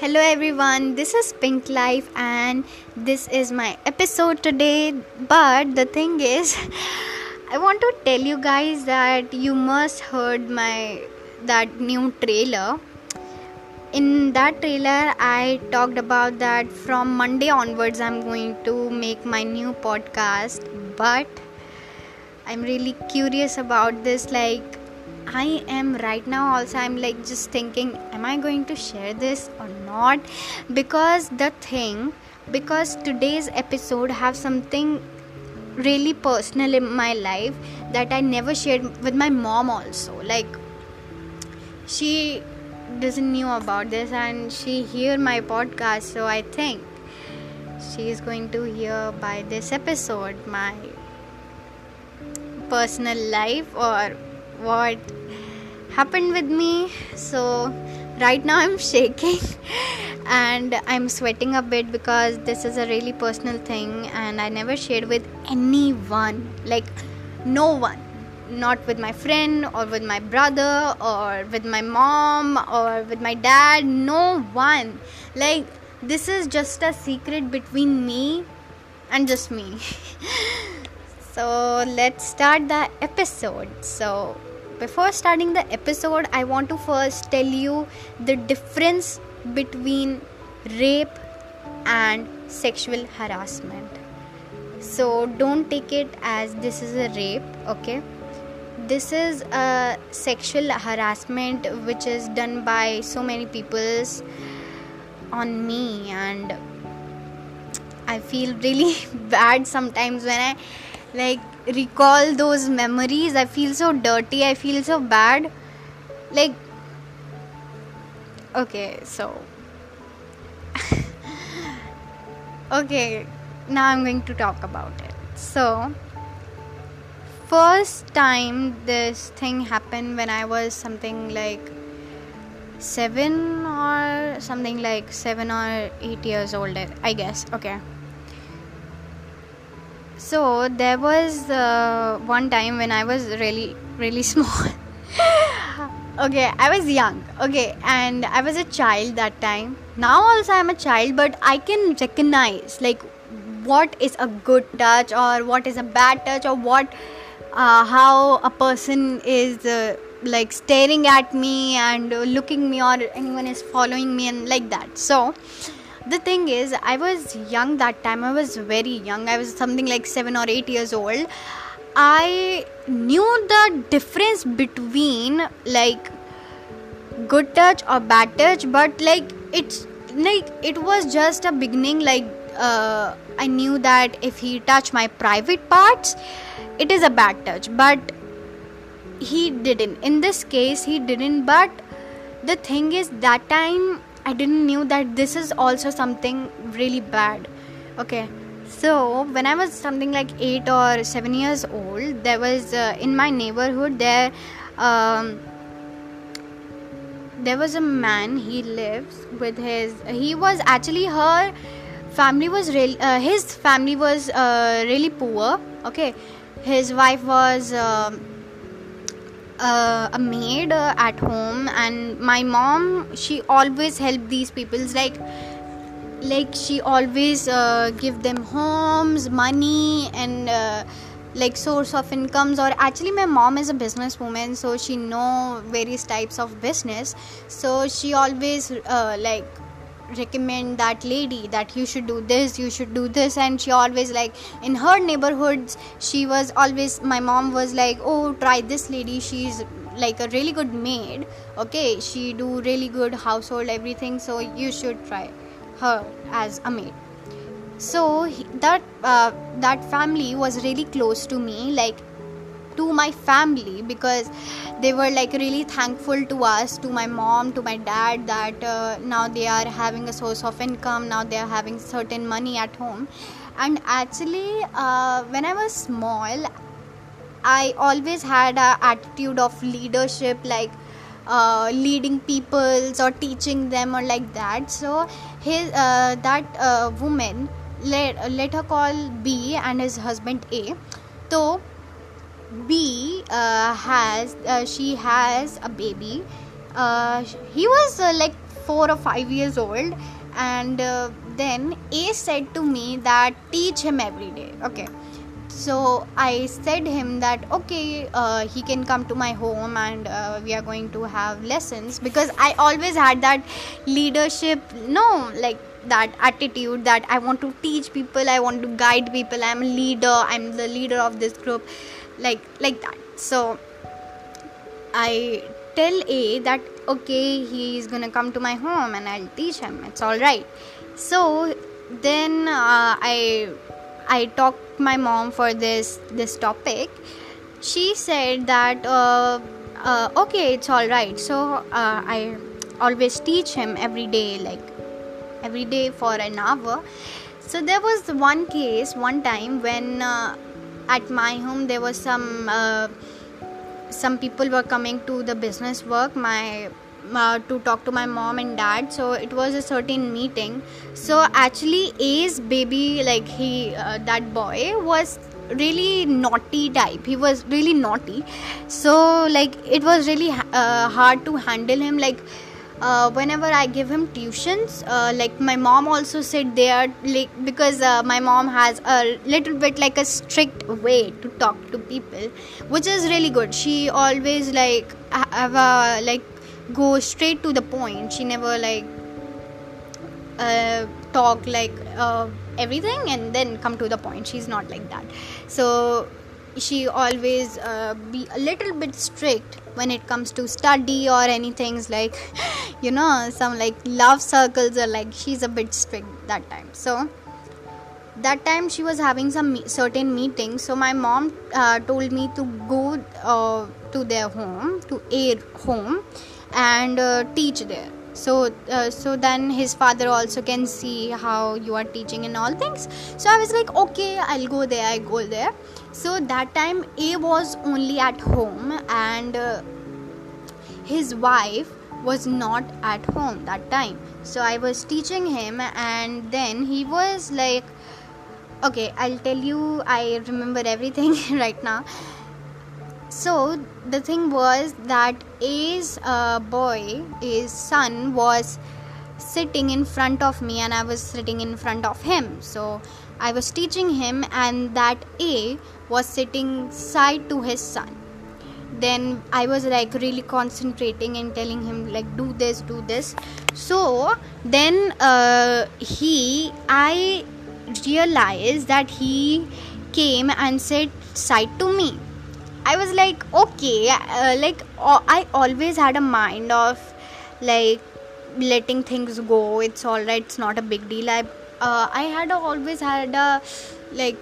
Hello everyone, this is Pink Life and this is my episode today. But the thing is, I want to tell you guys that you must heard my that new trailer. In that trailer, I talked about that from Monday onwards, I'm going to make my new podcast. But I'm really curious about this. Like, I am right now also I'm like just thinking am I going to share this not. Because the thing because today's episode have something really personal in my life that I never shared with my mom also. Like she doesn't knew about this and she hear my podcast so I think she is going to hear by this episode my personal life or what happened with me. So right now i'm shaking and i'm sweating a bit because this is a really personal thing and i never shared with anyone like no one. Not with my friend or with my brother or with my mom or with my dad no one. Like this is just a secret between me and just me. So let's start the episode. So before starting the episode, I want to first tell you the difference between rape and sexual harassment. So don't take it as this is a rape, okay? This is a sexual harassment which is done by so many peoples on me and I feel really bad sometimes when I like recall those memories. I feel so dirty. I feel so bad. Like okay so okay now i'm going to talk about it. So first time this thing happened when i was something like 7 or something like 7 or 8 years old i guess. Okay so there was uh, one time when I was really, really small. okay, I was young. Okay, and I was a child that time. Now also I'm a child, but I can recognize like what is a good touch or what is a bad touch or what uh, how a person is uh, like staring at me and looking me or anyone is following me and like that. So the thing is i was young that time. I was very young. I was something like 7 or 8 years old. I knew the difference between like good touch or bad touch but like it's like it was just a beginning like uh, i knew that if he touched my private parts it is a bad touch. But he didn't. In this case he didn't. But the thing is that time I didn't knew that this is also something really bad. Okay. So when I was something like 8 or 7 years old, there was uh, in my neighborhood there um, there was a man he lives with his he was actually her family was really uh, his family was uh, really poor okay his wife was um, uh, a maid uh, at home and my mom she always helped these people's like like she always uh, give them homes money and uh, like source of incomes or actually my mom is a businesswoman so she know various types of business. So she always uh, like recommend that lady that you should do this you should do this. And she always like in her neighborhoods she was always my mom was like oh try this lady. She's like a really good maid. Okay? She do really good household everything. So you should try her as a maid. So that uh, that family was really close to me. Like to my family because they were like really thankful to us to my mom to my dad that uh, now they are having a source of income now they are having certain money at home. And actually uh, when i was small i always had a attitude of leadership like uh, leading peoples or teaching them or like that. So his uh, that uh, woman let, let her call b and his husband a. So B uh, has uh, she has a baby. Uh, he was uh, like 4 or 5 years old. And uh, then a said to me that teach him every day. Okay. So i said him that okay uh, he can come to my home and we are going to have lessons. Because i always had that leadership no like that attitude that i want to teach people i want to guide people. I'm a leader i'm the leader of this group like like that. So i tell a that okay he's gonna come to my home and i'll teach him. It's all right. So then uh, i i talked my mom for this this topic. She said that uh, uh, okay it's all right. So uh, i always teach him every day like every day for an hour. So there was one case one time when uh, at my home there was some uh, some people were coming to the business work my uh, to talk to my mom and dad. So it was a certain meeting. So actually a's baby like he uh, that boy was really naughty type. He was really naughty. So like it was really uh, hard to handle him. Like uh, whenever I give him tuitions, uh, like my mom also said there, like because uh, my mom has a little bit like a strict way to talk to people, which is really good. She always like have a like go straight to the point. She never like uh, talk like uh, everything and then come to the point. She's not like that. So she always uh, be a little bit strict when it comes to study or anything like you know some like love circles or like she's a bit strict that time. So that time she was having some me- certain meetings. So my mom uh, told me to go uh, to their home to air home and uh, teach there. So uh, so then his father also can see how you are teaching and all things. So i was like okay i'll go there i go there so that time a was only at home and uh, his wife was not at home that time. So i was teaching him and then he was like okay i'll tell you i remember everything right now. So the thing was that A's uh, boy, his son, was sitting in front of me and I was sitting in front of him. So I was teaching him, and that A was sitting side to his son. Then I was like really concentrating and telling him like do this, do this. So then uh, he, I realized that he came and said side to me I was like, okay, uh, like uh, I always had a mind of like letting things go. It's all right. It's not a big deal. I uh, I had a, always had a like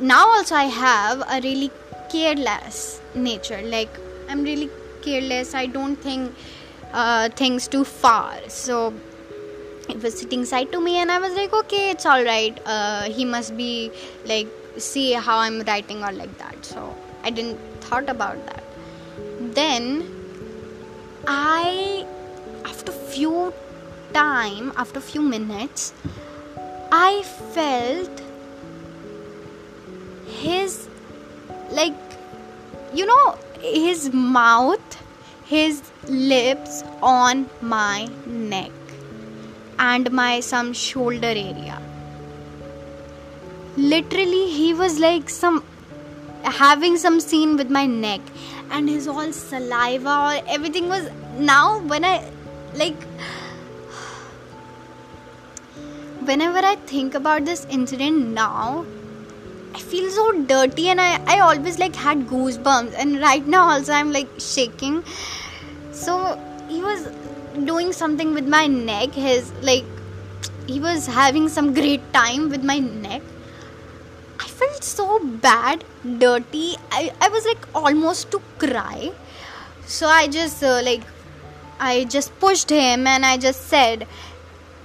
now also I have a really careless nature. Like I'm really careless. I don't think uh, things too far. So it was sitting side to me, and I was like, okay, it's all right. Uh, he must be like see how I'm writing or like that. So I didn't thought about that. Then I after few time after few minutes I felt his like you know his mouth his lips on my neck and my some shoulder area. Literally he was like some having some scene with my neck and his all saliva or everything was now when i like whenever i think about this incident now i feel so dirty and i i always like had goosebumps and right now also i'm like shaking so he was doing something with my neck his like he was having some great time with my neck I felt so bad, dirty. I, I was like almost to cry. So I just uh, like I just pushed him and I just said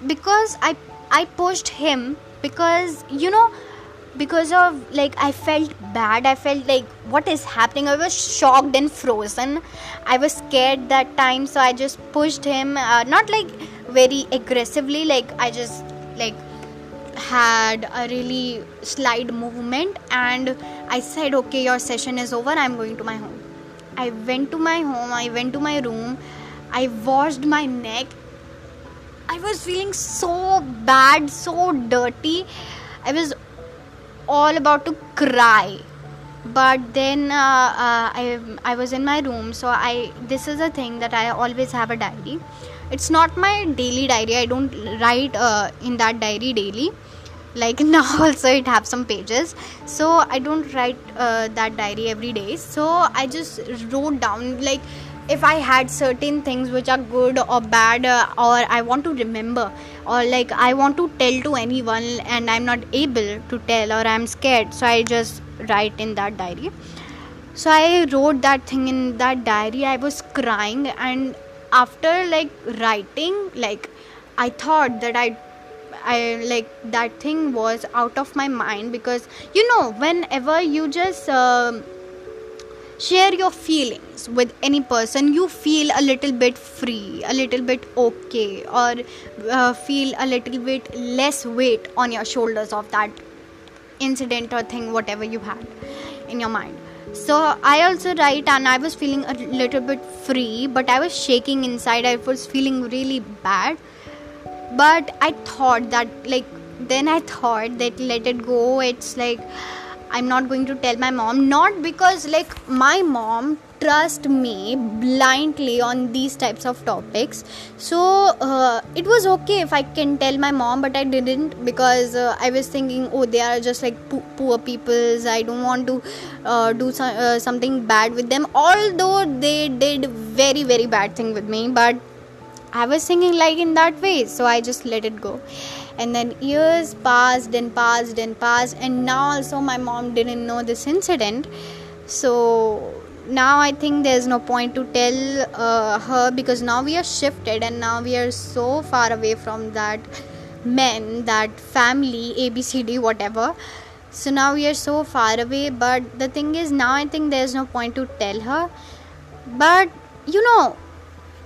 because I I pushed him because you know because of like I felt bad. I felt like what is happening? I was shocked and frozen. I was scared that time, so I just pushed him. Uh, not like very aggressively. Like I just like had a really slide movement and I said, Okay, your session is over, I'm going to my home. I went to my home, I went to my room, I washed my neck, I was feeling so bad, so dirty. I was all about to cry. But then uh, uh, I I was in my room, so I this is a thing that I always have a diary. It's not my daily diary. I don't write uh, in that diary daily. Like now also it have some pages. So I don't write uh, that diary every day. So I just wrote down like if i had certain things which are good or bad uh, or i want to remember or like i want to tell to anyone and i'm not able to tell or i'm scared so i just write in that diary. So i wrote that thing in that diary. I was crying and after like writing like i thought that i i like that thing was out of my mind because you know whenever you just uh, share your feelings with any person. You feel a little bit free a little bit okay or uh, feel a little bit less weight on your shoulders of that incident or thing whatever you had in your mind. So i also write and i was feeling a little bit free but i was shaking inside. I was feeling really bad. But i thought that like then i thought that let it go. It's like i'm not going to tell my mom. Not because like my mom trust me blindly on these types of topics. So uh, it was okay if i can tell my mom but i didn't because uh, i was thinking oh they are just like po- poor peoples. I don't want to uh, do so- uh, something bad with them. Although they did very very bad thing with me but i was thinking like in that way. So i just let it go and then years passed and passed and passed. And now also my mom didn't know this incident. So now i think there's no point to tell uh, her because now we are shifted and now we are so far away from that men that family abcd whatever. So now we are so far away. But the thing is now i think there's no point to tell her. But you know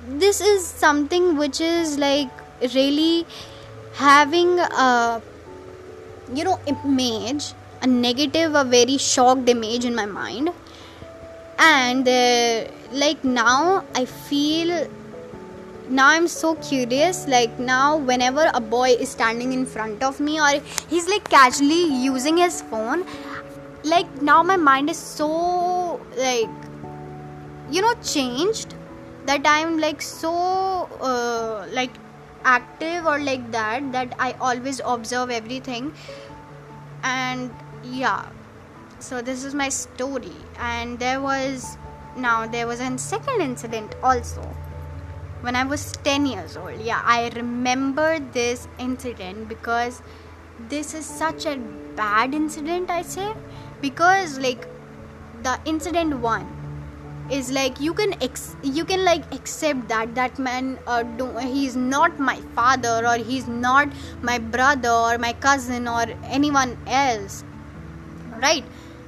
this is something which is like really having a you know image a negative a very shocked image in my mind. And uh, like now i feel now i'm so curious like now whenever a boy is standing in front of me or he's like casually using his phone like now my mind is so like you know changed that i'm like so uh, like active or like that that i always observe everything. And yeah. So this is my story. And there was now there was a second incident also. When i was 10 years old yeah i remember this incident because this is such a bad incident i say. Because like the incident one is like you can ex- you can like accept that that man uh, do- he's not my father or he's not my brother or my cousin or anyone else right?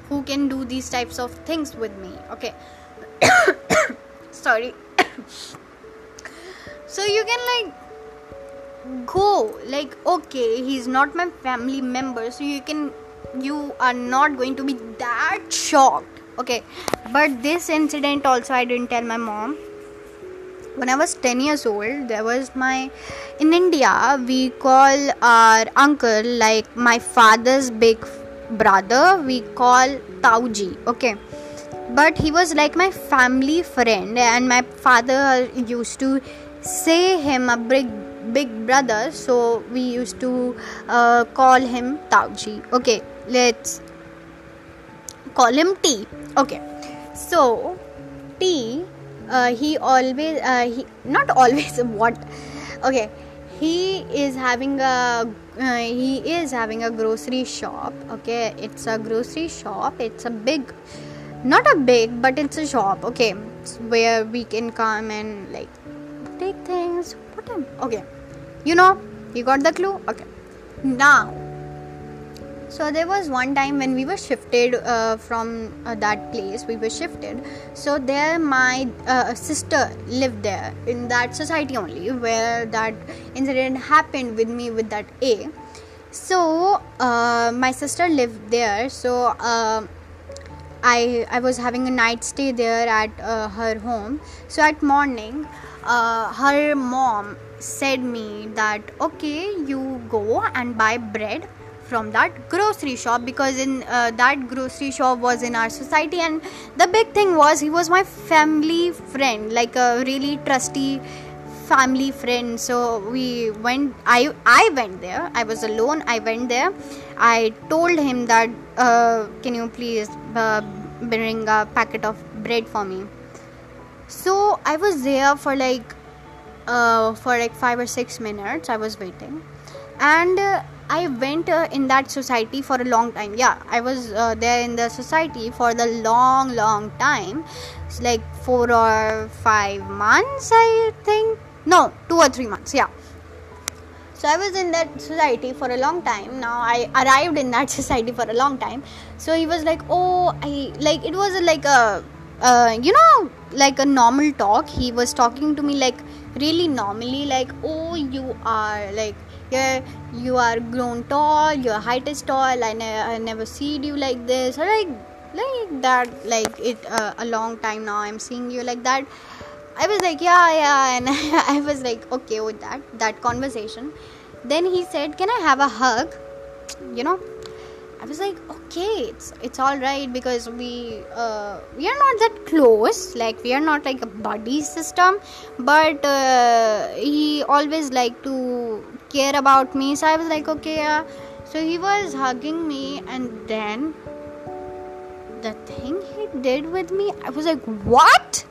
Who can do these types of things with me okay? Sorry. So you can like go like okay he's not my family member so you can you are not going to be that shocked okay but this incident also i didn't tell my mom. When i was 10 years old there was my in india we call our uncle like my father's big brother we call tauji okay. But he was like my family friend and my father used to say him a big big brother so we used to uh, call him tauji okay. Let's call him T. Okay, so T, uh, he always, uh, he not always what? Okay, he is having a uh, he is having a grocery shop. Okay, it's a grocery shop. It's a big, not a big, but it's a shop. Okay, where we can come and like take things. Them. Okay, you know, you got the clue. Okay, now so there was one time when we were shifted uh, from uh, that place we were shifted. So there my uh, sister lived there in that society only where that incident happened with me with that a. So uh, my sister lived there. So uh, I, I was having a night stay there at uh, her home. So at morning her mom said me that okay you go and buy bread from that grocery shop because in uh, that grocery shop was in our society and the big thing was he was my family friend like a really trusty family friend. So we went i i went there. I was alone. I went there. I told him that uh, can you please uh, bring a packet of bread for me? So i was there for like uh, for like 5 or 6 minutes. I was waiting. And uh, I went uh, in that society for a long time. Yeah, I was uh, there in the society for the long, long time. It's like four or five months, I think. No two or three months yeah. So i was in that society for a long time. Now i arrived in that society for a long time. So he was like oh i like it was like a uh, you know like a normal talk. He was talking to me like really normally like oh you are like yeah you are grown tall your height is tall i, ne- I never seen you like this or like like that like it uh, a long time now i'm seeing you like that I was like, yeah, yeah, and I was like, okay with that that conversation. Then he said, can I have a hug? You know, I was like, okay, it's it's all right because we uh, we are not that close. Like we are not like a buddy system, but uh, he always like to care about me. So I was like, okay, yeah. So he was hugging me, and then the thing he did with me, I was like, what?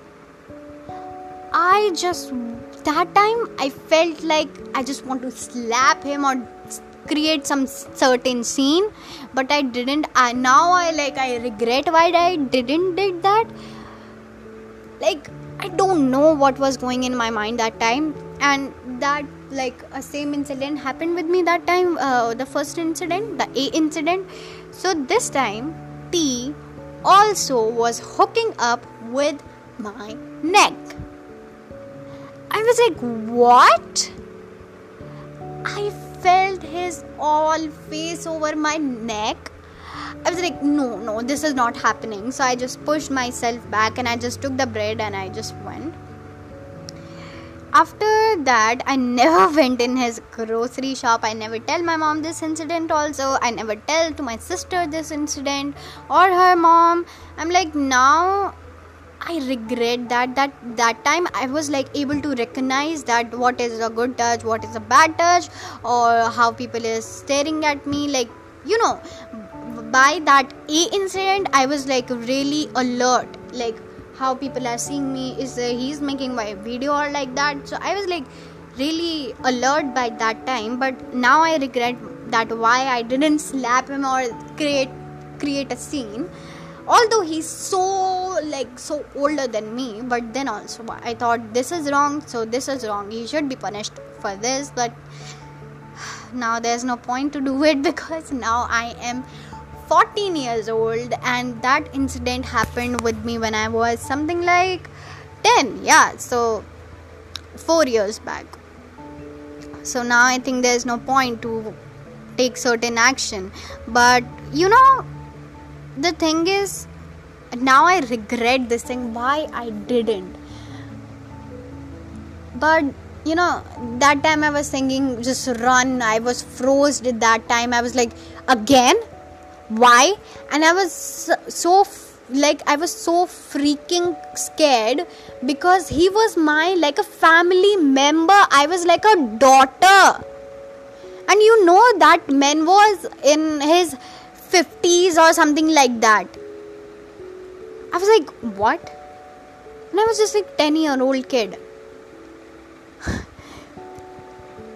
I just that time I felt like I just want to slap him or create some certain scene but I didn't I, now I like I regret why I didn't did that like I don't know what was going in my mind that time and that like a same incident happened with me that time uh, the first incident the A incident so this time T also was hooking up with my neck I was like, what? I felt his all face over my neck. I was like, no, no, this is not happening. So I just pushed myself back and I just took the bread and I just went. After that, I never went in his grocery shop. I never tell my mom this incident also. I never tell to my sister this incident or her mom. I'm like, now I regret that that that time I was like able to recognize that what is a good touch, what is a bad touch, or how people is staring at me. Like you know, by that A incident, I was like really alert. Like how people are seeing me is uh, he's making my video or like that. So I was like really alert by that time. But now I regret that why I didn't slap him or create create a scene although he's so like so older than me but then also i thought this is wrong so this is wrong he should be punished for this but now there's no point to do it because now i am 14 years old and that incident happened with me when i was something like 10 yeah so 4 years back. So now i think there's no point to take certain action. But you know the thing is now i regret this thing why i didn't. But you know that time i was thinking just run i was frozen at that time i was like again why and i was so like i was so freaking scared because he was my like a family member i was like a daughter and you know that man was in his 50s or something like that. I was like, what? And I was just like 10 year old kid.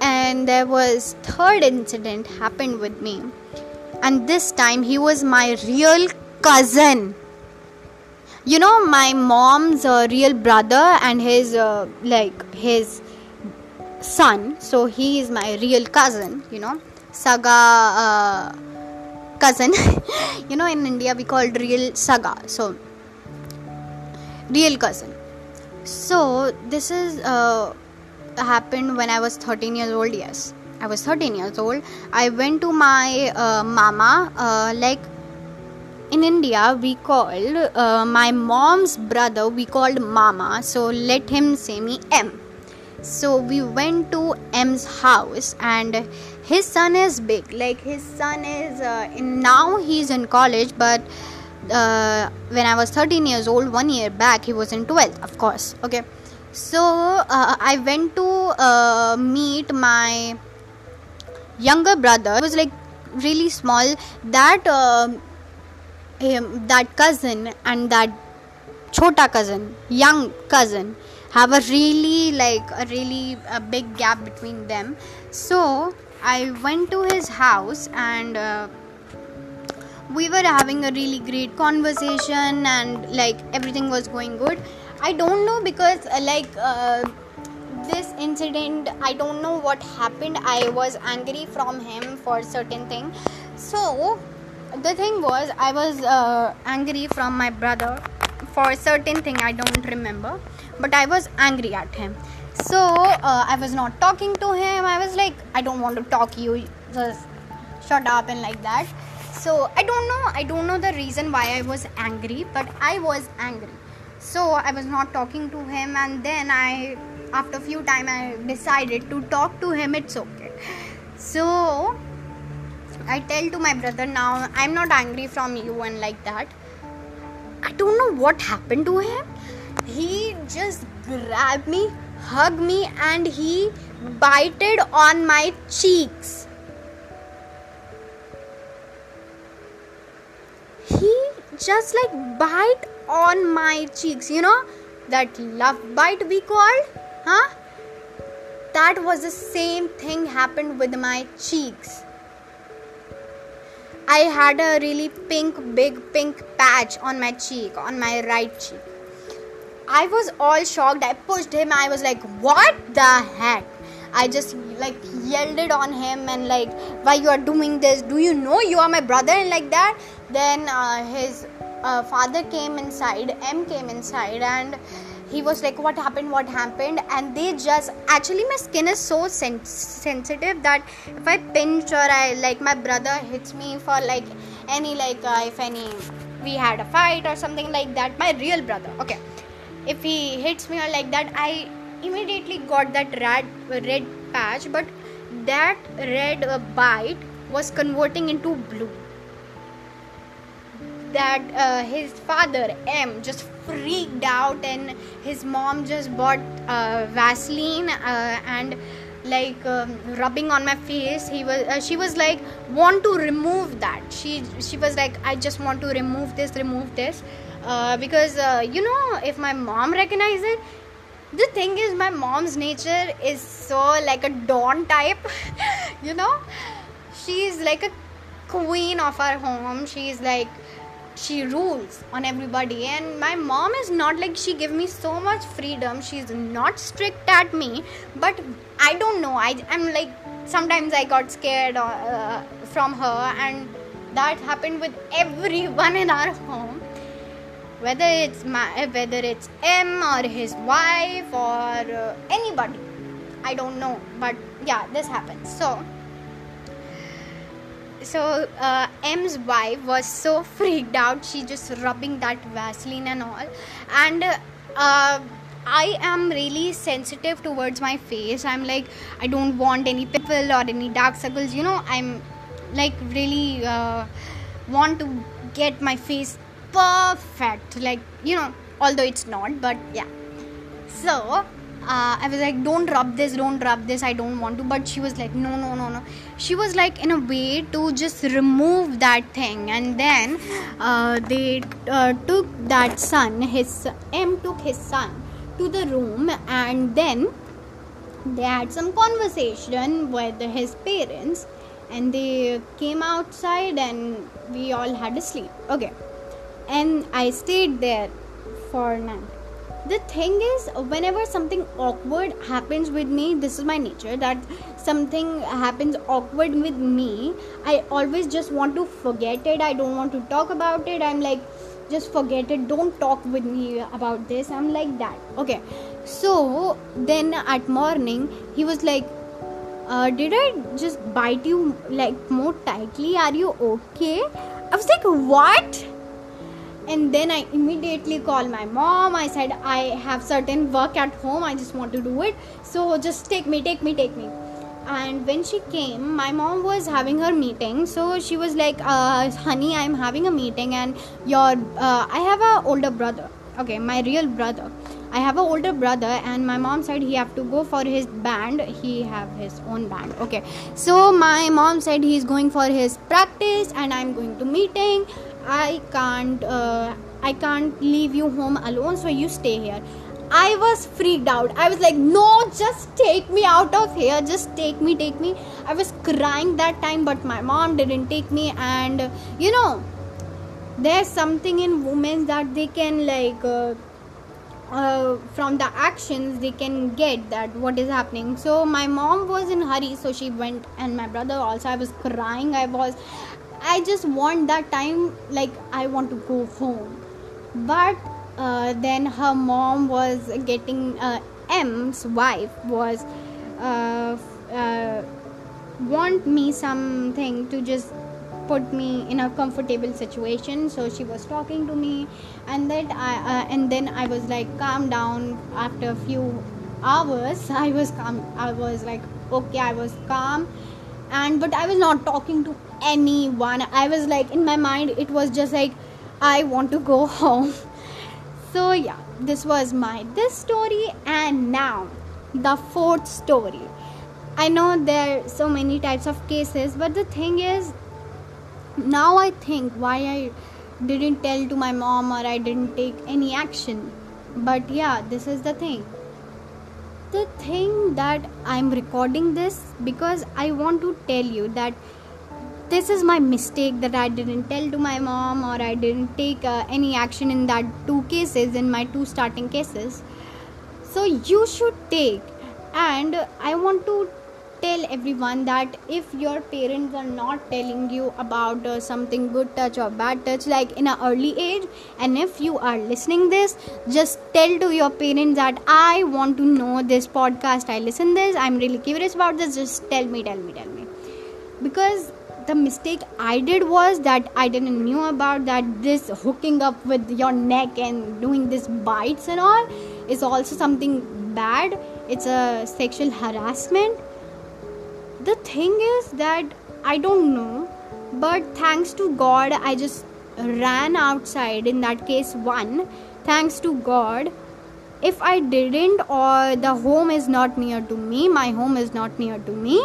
and there was third incident happened with me. And this time he was my real cousin. You know, my mom's uh, real brother and his uh, like his son. So he is my real cousin, you know. Saga uh, cousin you know in india we called real saga so real cousin so this is uh, happened when i was 13 years old yes i was 13 years old. I went to my uh, mama uh, like in india we called uh, my mom's brother we called mama so let him say me m. So we went to m's house and his son is big like his son is uh, in now he's in college but uh, when i was 13 years old one year back he was in 12th of course okay? So uh, i went to meet my younger brother was like really small that uh, him, that cousin and that chota cousin young cousin have a really like a really a big gap between them. So i went to his house and uh, we were having a really great conversation and like everything was going good. I don't know because uh, like uh, this incident i don't know what happened. I was angry from him for certain thing. So the thing was i was uh, angry from my brother for certain thing i don't remember. But i was angry at him. So uh, i was not talking to him. I was like i don't want to talk you. Just shut up and like that. So i don't know. I don't know the reason why i was angry but i was angry. So i was not talking to him and then i after a few time i decided to talk to him. It's okay. So i tell to my brother now i'm not angry from you and like that. I don't know what happened to him. He just grabbed me, hugged me, and he bited on my cheeks. He just like bite on my cheeks, you know, that love bite we called, huh? That was the same thing happened with my cheeks I had a really pink, big pink patch on my cheek, on my right cheek. I was all shocked. I pushed him. I was like, What the heck? I just like yelled it on him and like, Why you are doing this? Do you know you are my brother? And like that. Then uh, his uh, father came inside, M came inside, and he was like what happened? What happened? And they just actually my skin is so sen- sensitive that if i pinch or i like my brother hits me for like any like uh, if any we had a fight or something like that my real brother okay. If he hits me or like that i immediately got that red red patch but that red uh, bite was converting into blue that uh, his father M just freaked out and his mom just bought uh, Vaseline uh, and like um, rubbing on my face. He was uh, she was like want to remove that. She she was like I just want to remove this remove this. Uh, because uh, you know if my mom recognizes it the thing is my mom's nature is so like a dawn type you know? She's like a queen of our home. She's like she rules on everybody. And my mom is not like she give me so much freedom. She's not strict at me. But i don't know. I i'm like sometimes i got scared uh, from her. And that happened with everyone in our home. Whether it's my whether it's m or his wife or uh, anybody. I don't know. But yeah this happens. So so uh, M's wife was so freaked out. She just rubbing that Vaseline and all, and uh, I am really sensitive towards my face. I'm like I don't want any pimple or any dark circles. You know, I'm like really uh, want to get my face perfect. Like you know, although it's not, but yeah. So uh, I was like, don't rub this, don't rub this, I don't want to. But she was like, no, no, no, no. She was like, in a way, to just remove that thing. And then uh, they uh, took that son, his M took his son to the room, and then they had some conversation with his parents. And they came outside, and we all had to sleep. Okay. And I stayed there for night the thing is whenever something awkward happens with me this is my nature that something happens awkward with me i always just want to forget it. I don't want to talk about it. I'm like just forget it. Don't talk with me about this. I'm like that. Okay. So then at morning he was like uh, did i just bite you like more tightly? Are you okay? I was like what and then i immediately called my mom. I said i have certain work at home. I just want to do it. So just take me take me take me. And when she came my mom was having her meeting. So she was like uh, honey i'm having a meeting and your uh, i have a older brother. Okay my real brother. I have a older brother and my mom said he have to go for his band. He have his own band. Okay. So my mom said he's going for his practice and i'm going to meeting i can't uh, i can't leave you home alone so you stay here I was freaked out. I was like, no, just take me out of here. Just take me, take me. I was crying that time, but my mom didn't take me. And you know, there's something in women that they can like. Uh, uh, from the actions they can get that what is happening so my mom was in hurry so she went and my brother also i was crying i was i just want that time like i want to go home. But uh, then her mom was getting uh, M's wife was uh, uh, want me something to just put me in a comfortable situation. So she was talking to me and that I uh, and then I was like calm down. After a few hours I was calm I was like okay I was calm. And but I was not talking to anyone. I was like in my mind it was just like I want to go home. So yeah this was my this story and now the fourth story. I know there are so many types of cases but the thing is now i think why i didn't tell to my mom or i didn't take any action. But yeah this is the thing. The thing that i'm recording this because i want to tell you that this is my mistake that I didn't tell to my mom or I didn't take uh, any action in that two cases in my two starting cases. So you should take and I want to tell everyone that if your parents are not telling you about uh, something good touch or bad touch like in an early age and if you are listening this just tell to your parents that i want to know this podcast. I listen this. I'm really curious about this. Just tell me tell me tell me. Because the mistake I did was that I didn't knew about that this hooking up with your neck and doing this bites and all is also something bad. It's a sexual harassment. The thing is that I don't know, but thanks to God, I just ran outside in that case one. Thanks to God, if I didn't, or the home is not near to me, my home is not near to me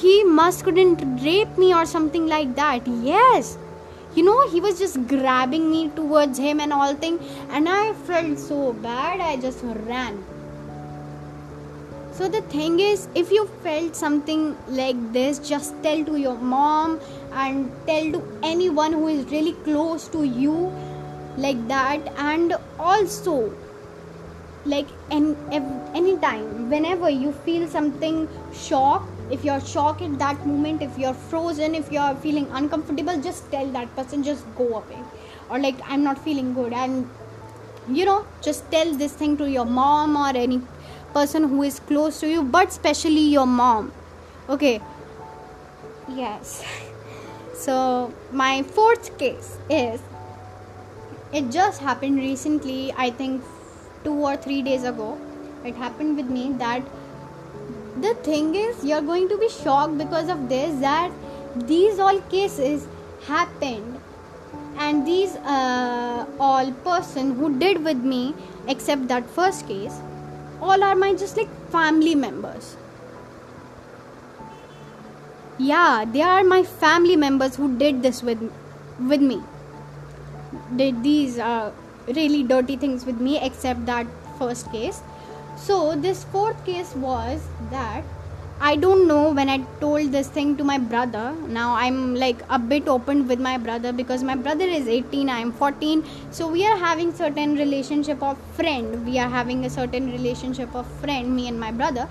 he must couldn't rape me or something like that. Yes. You know he was just grabbing me towards him and all thing and i felt so bad i just ran. So the thing is if you felt something like this just tell to your mom and tell to anyone who is really close to you like that. And also like any anytime whenever you feel something shock if you're shocked at that moment if you're frozen if you're feeling uncomfortable just tell that person just go away. Or like i'm not feeling good. And you know just tell this thing to your mom or any person who is close to you but especially your mom. Okay. Yes. So my fourth case is it just happened recently i think 2 or 3 days ago. It happened with me that the thing is you're going to be shocked because of this that these all cases happened. And these uh, all person who did with me except that first case all are my just like family members. Yeah they are my family members who did this with with me. Did these uh, really dirty things with me except that first case so, this fourth case was that I don't know when I told this thing to my brother. Now I'm like a bit open with my brother because my brother is 18, I'm 14. So we are having certain relationship of friend. We are having a certain relationship of friend, me and my brother.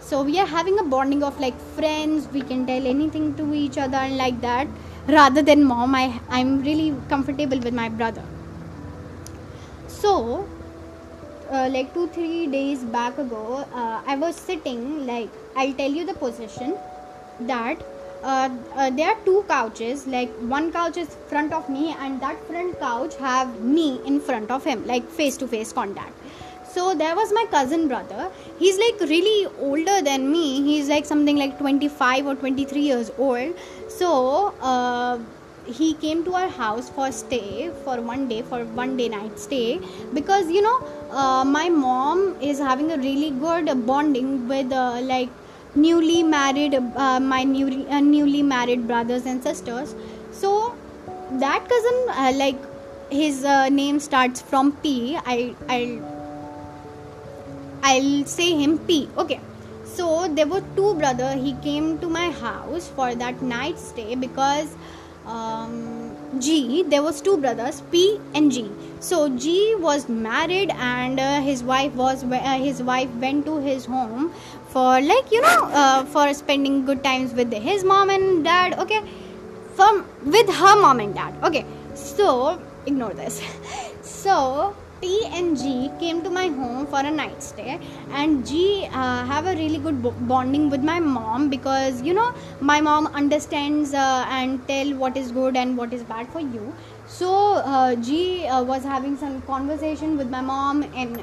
So we are having a bonding of like friends. We can tell anything to each other and like that. Rather than mom, I I'm really comfortable with my brother. So uh, like two three days back ago uh, i was sitting like i'll tell you the position that uh, uh, there are two couches like one couch is front of me and that front couch have me in front of him like face to face contact. So there was my cousin brother. He's like really older than me. He's like something like 25 or 23 years old. So uh, he came to our house for stay for one day for one day night stay. Because you know uh, my mom is having a really good bonding with uh, like newly married uh, my newly uh, newly married brothers and sisters. So that cousin uh, like his uh, name starts from p. I i'll i'll say him p. Okay. So there were two brother. He came to my house for that night stay because um, G, there was two brothers, P and G. So G was married, and uh, his wife was uh, his wife went to his home for like you know uh, for spending good times with his mom and dad. Okay, from with her mom and dad. Okay, so ignore this. so P and G came to my home for a night stay, and G uh, have a really good bonding with my mom because you know my mom understands uh, and tell what is good and what is bad for you. So uh, G uh, was having some conversation with my mom in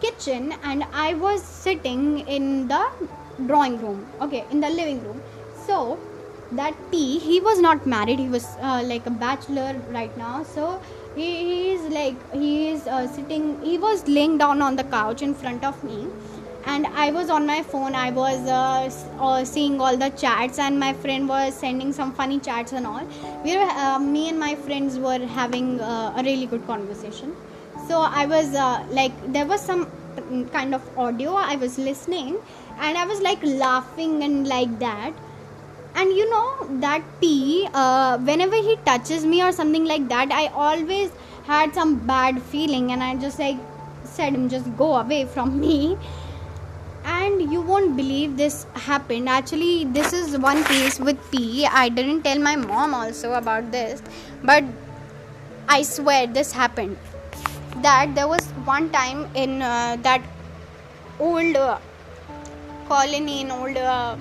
kitchen, and I was sitting in the drawing room. Okay, in the living room. So that P, he was not married. He was uh, like a bachelor right now. So he, is like he is uh, sitting he was laying down on the couch in front of me. And i was on my phone. I was uh, uh, seeing all the chats and my friend was sending some funny chats and all. We were uh, me and my friends were having uh, a really good conversation. So i was uh, like there was some kind of audio. I was listening and i was like laughing and like that and you know that P, uh, whenever he touches me or something like that, I always had some bad feeling, and I just like said him, just go away from me. And you won't believe this happened. Actually, this is one case with P. I didn't tell my mom also about this, but I swear this happened. That there was one time in uh, that old uh, colony in old uh,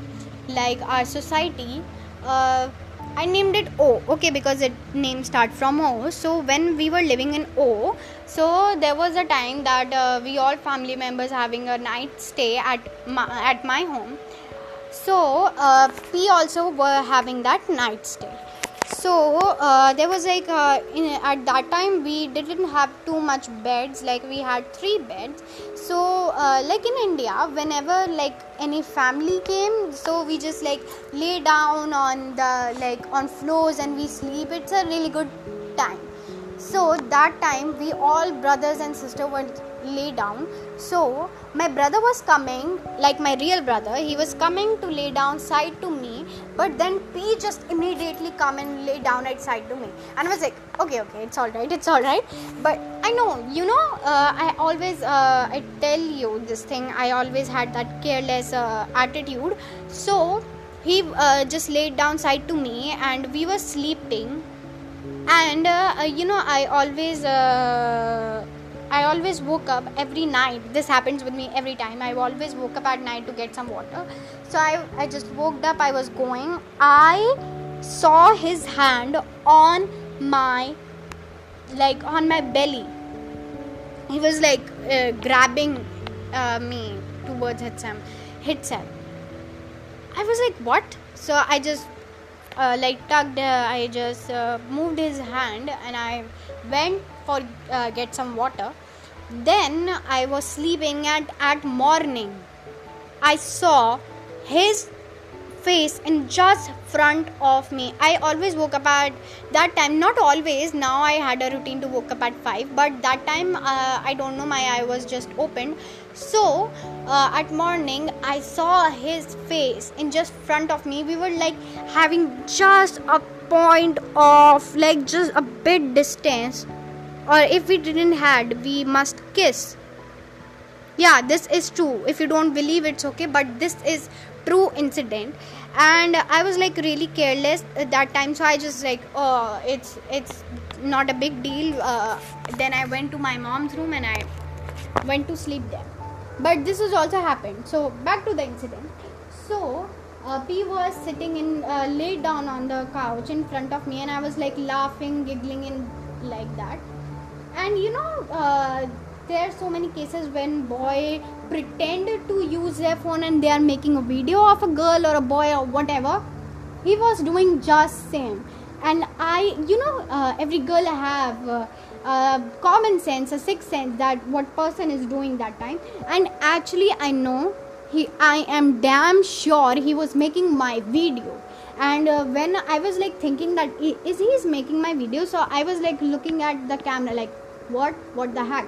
like our society uh, i named it o okay because it name start from o. So when we were living in o so there was a time that uh, we all family members having a night stay at my, at my home. So uh, we also were having that night stay. So uh, there was like uh, in, at that time we didn't have too much beds like we had three beds so uh, like in india whenever like any family came so we just like lay down on the like on floors and we sleep. It's a really good time. So that time we all brothers and sister were lay down. So my brother was coming like my real brother he was coming to lay down side to me but then p just immediately come and lay down at side to me. And i was like okay okay it's all right it's all right. But i know you know uh, i always uh, i tell you this thing i always had that careless uh, attitude so he uh, just laid down side to me and we were sleeping and uh, you know i always uh, I always woke up every night. This happens with me every time. I always woke up at night to get some water. So I, I just woke up. I was going. I saw his hand on my, like on my belly. He was like uh, grabbing uh, me towards himself. Himself. I was like, what? So I just uh, like tugged. Uh, I just uh, moved his hand and I went for uh, get some water then i was sleeping at at morning i saw his face in just front of me. I always woke up at that time not always now i had a routine to woke up at 5 but that time uh, i don't know my eye was just opened. So uh, at morning i saw his face in just front of me. We were like having just a point of like just a bit distance. Or if we didn't had we must kiss. Yeah this is true. If you don't believe it's okay but this is true incident and i was like really careless at that time. So i just like oh it's it's not a big deal. Uh, then i went to my mom's room and i went to sleep there. But this has also happened. So back to the incident. So uh, P was sitting in uh, laid down on the couch in front of me, and I was like laughing, giggling, and like that. And you know, uh, there are so many cases when boy pretend to use their phone and they are making a video of a girl or a boy or whatever. He was doing just same, and I, you know, uh, every girl have. Uh, uh, common sense, a sixth sense that what person is doing that time, and actually I know he i am damn sure he was making my video. And uh, when i was like thinking that is he is making my video? So i was like looking at the camera like what? What the heck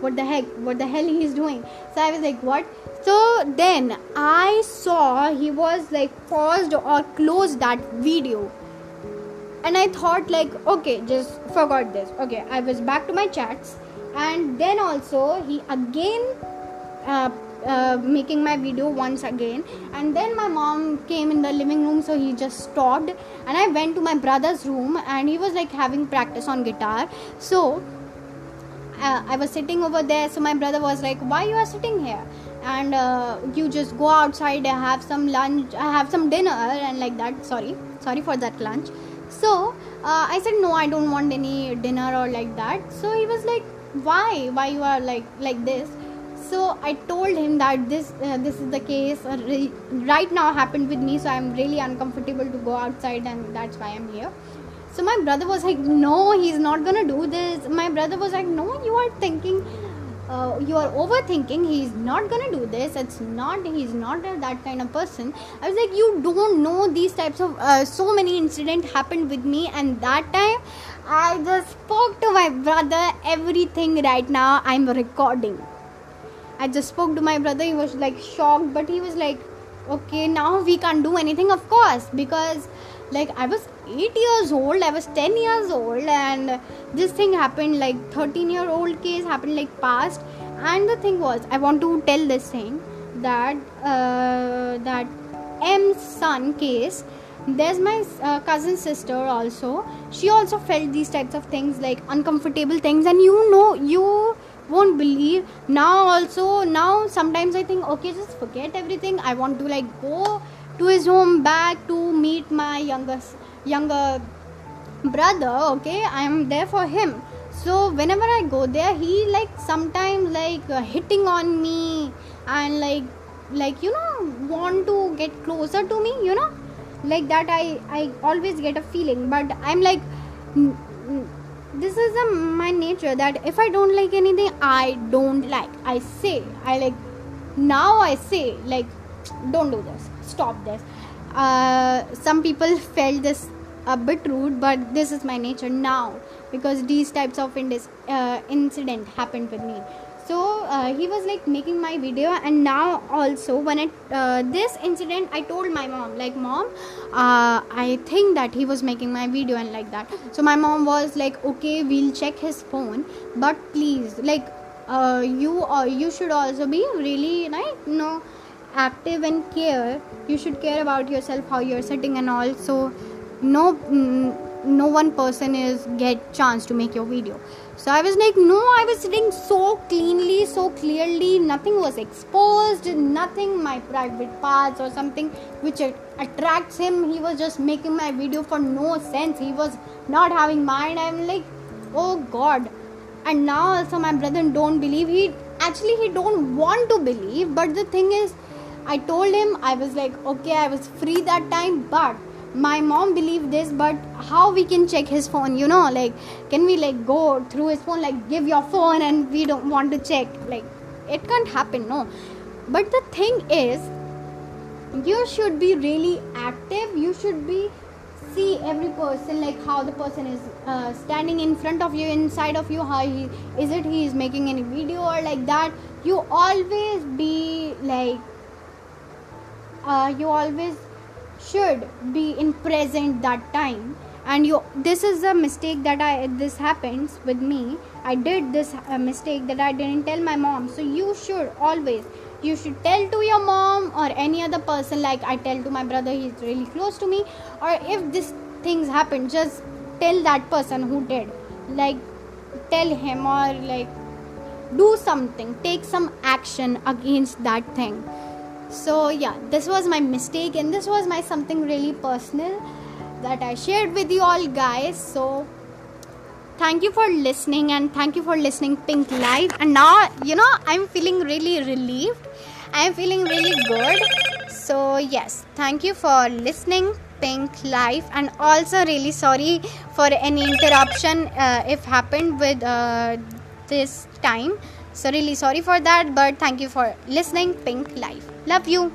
what the heck what the hell he is doing. So i was like what? So then i saw he was like paused or closed that video. And i thought like okay just forgot this. Okay i was back to my chats. And then also he again uh, uh, making my video once again. And then my mom came in the living room so he just stopped. And i went to my brother's room and he was like having practice on guitar. So uh, i was sitting over there so my brother was like why you are sitting here? And uh, you just go outside have some lunch uh, have some dinner and like that. Sorry sorry for that lunch. So uh, i said no i don't want any dinner or like that. So he was like why? Why you are like like this? So i told him that this uh, this is the case uh, right now happened with me so i'm really uncomfortable to go outside and that's why i'm here so my brother was like no he's not gonna do this. My brother was like no you are thinking uh, you are overthinking. He's not gonna do this. It's not he's not a, that kind of person. I was like you don't know these types of uh, so many incidents happened with me and that time i just spoke to my brother everything right now. I'm recording. I just spoke to my brother. He was like shocked, but he was like, okay, now we can't do anything, of course, because like I was 8 years old, I was 10 years old, and this thing happened like 13 year old case happened like past. And the thing was, I want to tell this thing that uh, that M's son case there's my uh, cousin sister also. She also felt these types of things like uncomfortable things. And you know you won't believe now also now sometimes i think okay just forget everything. I want to like go to his home back to meet my youngest younger brother okay? I am there for him. So whenever i go there he like sometimes like uh, hitting on me and like like you know want to get closer to me you know? Like that i i always get a feeling. But i'm like this is a, my nature that if i don't like anything i don't like. I say i like now i say like don't do this stop this. Uh, some people felt this a bit rude but this is my nature now because these types of indis- uh, incident happened with me. So uh, he was like making my video and now also when it uh, this incident i told my mom like mom uh, i think that he was making my video and like that. So my mom was like okay we'll check his phone but please like uh, you uh, you should also be really like know active and care you should care about yourself how you're sitting and all so no no one person is get chance to make your video so I was like, no, I was sitting so cleanly, so clearly, nothing was exposed, nothing, my private parts or something which attracts him. He was just making my video for no sense. He was not having mind. I'm like, oh God. And now also my brother don't believe. He actually he don't want to believe. But the thing is, I told him I was like, okay, I was free that time, but my mom believed this but how we can check his phone you know like can we like go through his phone like give your phone and we don't want to check like it can't happen no. But the thing is you should be really active you should be see every person like how the person is uh, standing in front of you inside of you how he is it he is making any video or like that. You always be like uh, you always should be in present that time. And you this is a mistake that i this happens with me. I did this uh, mistake that i didn't tell my mom. So you should always you should tell to your mom or any other person like i tell to my brother he's really close to me. Or if this things happen just tell that person who did. Like tell him or like do something. Take some action against that thing so yeah this was my mistake and this was my something really personal that i shared with you all guys. So thank you for listening and thank you for listening pink live and now you know i'm feeling really relieved. I'm feeling really good. So yes thank you for listening pink live and also really sorry for any interruption uh, if happened with uh, this time so really sorry for that but thank you for listening pink Life. love you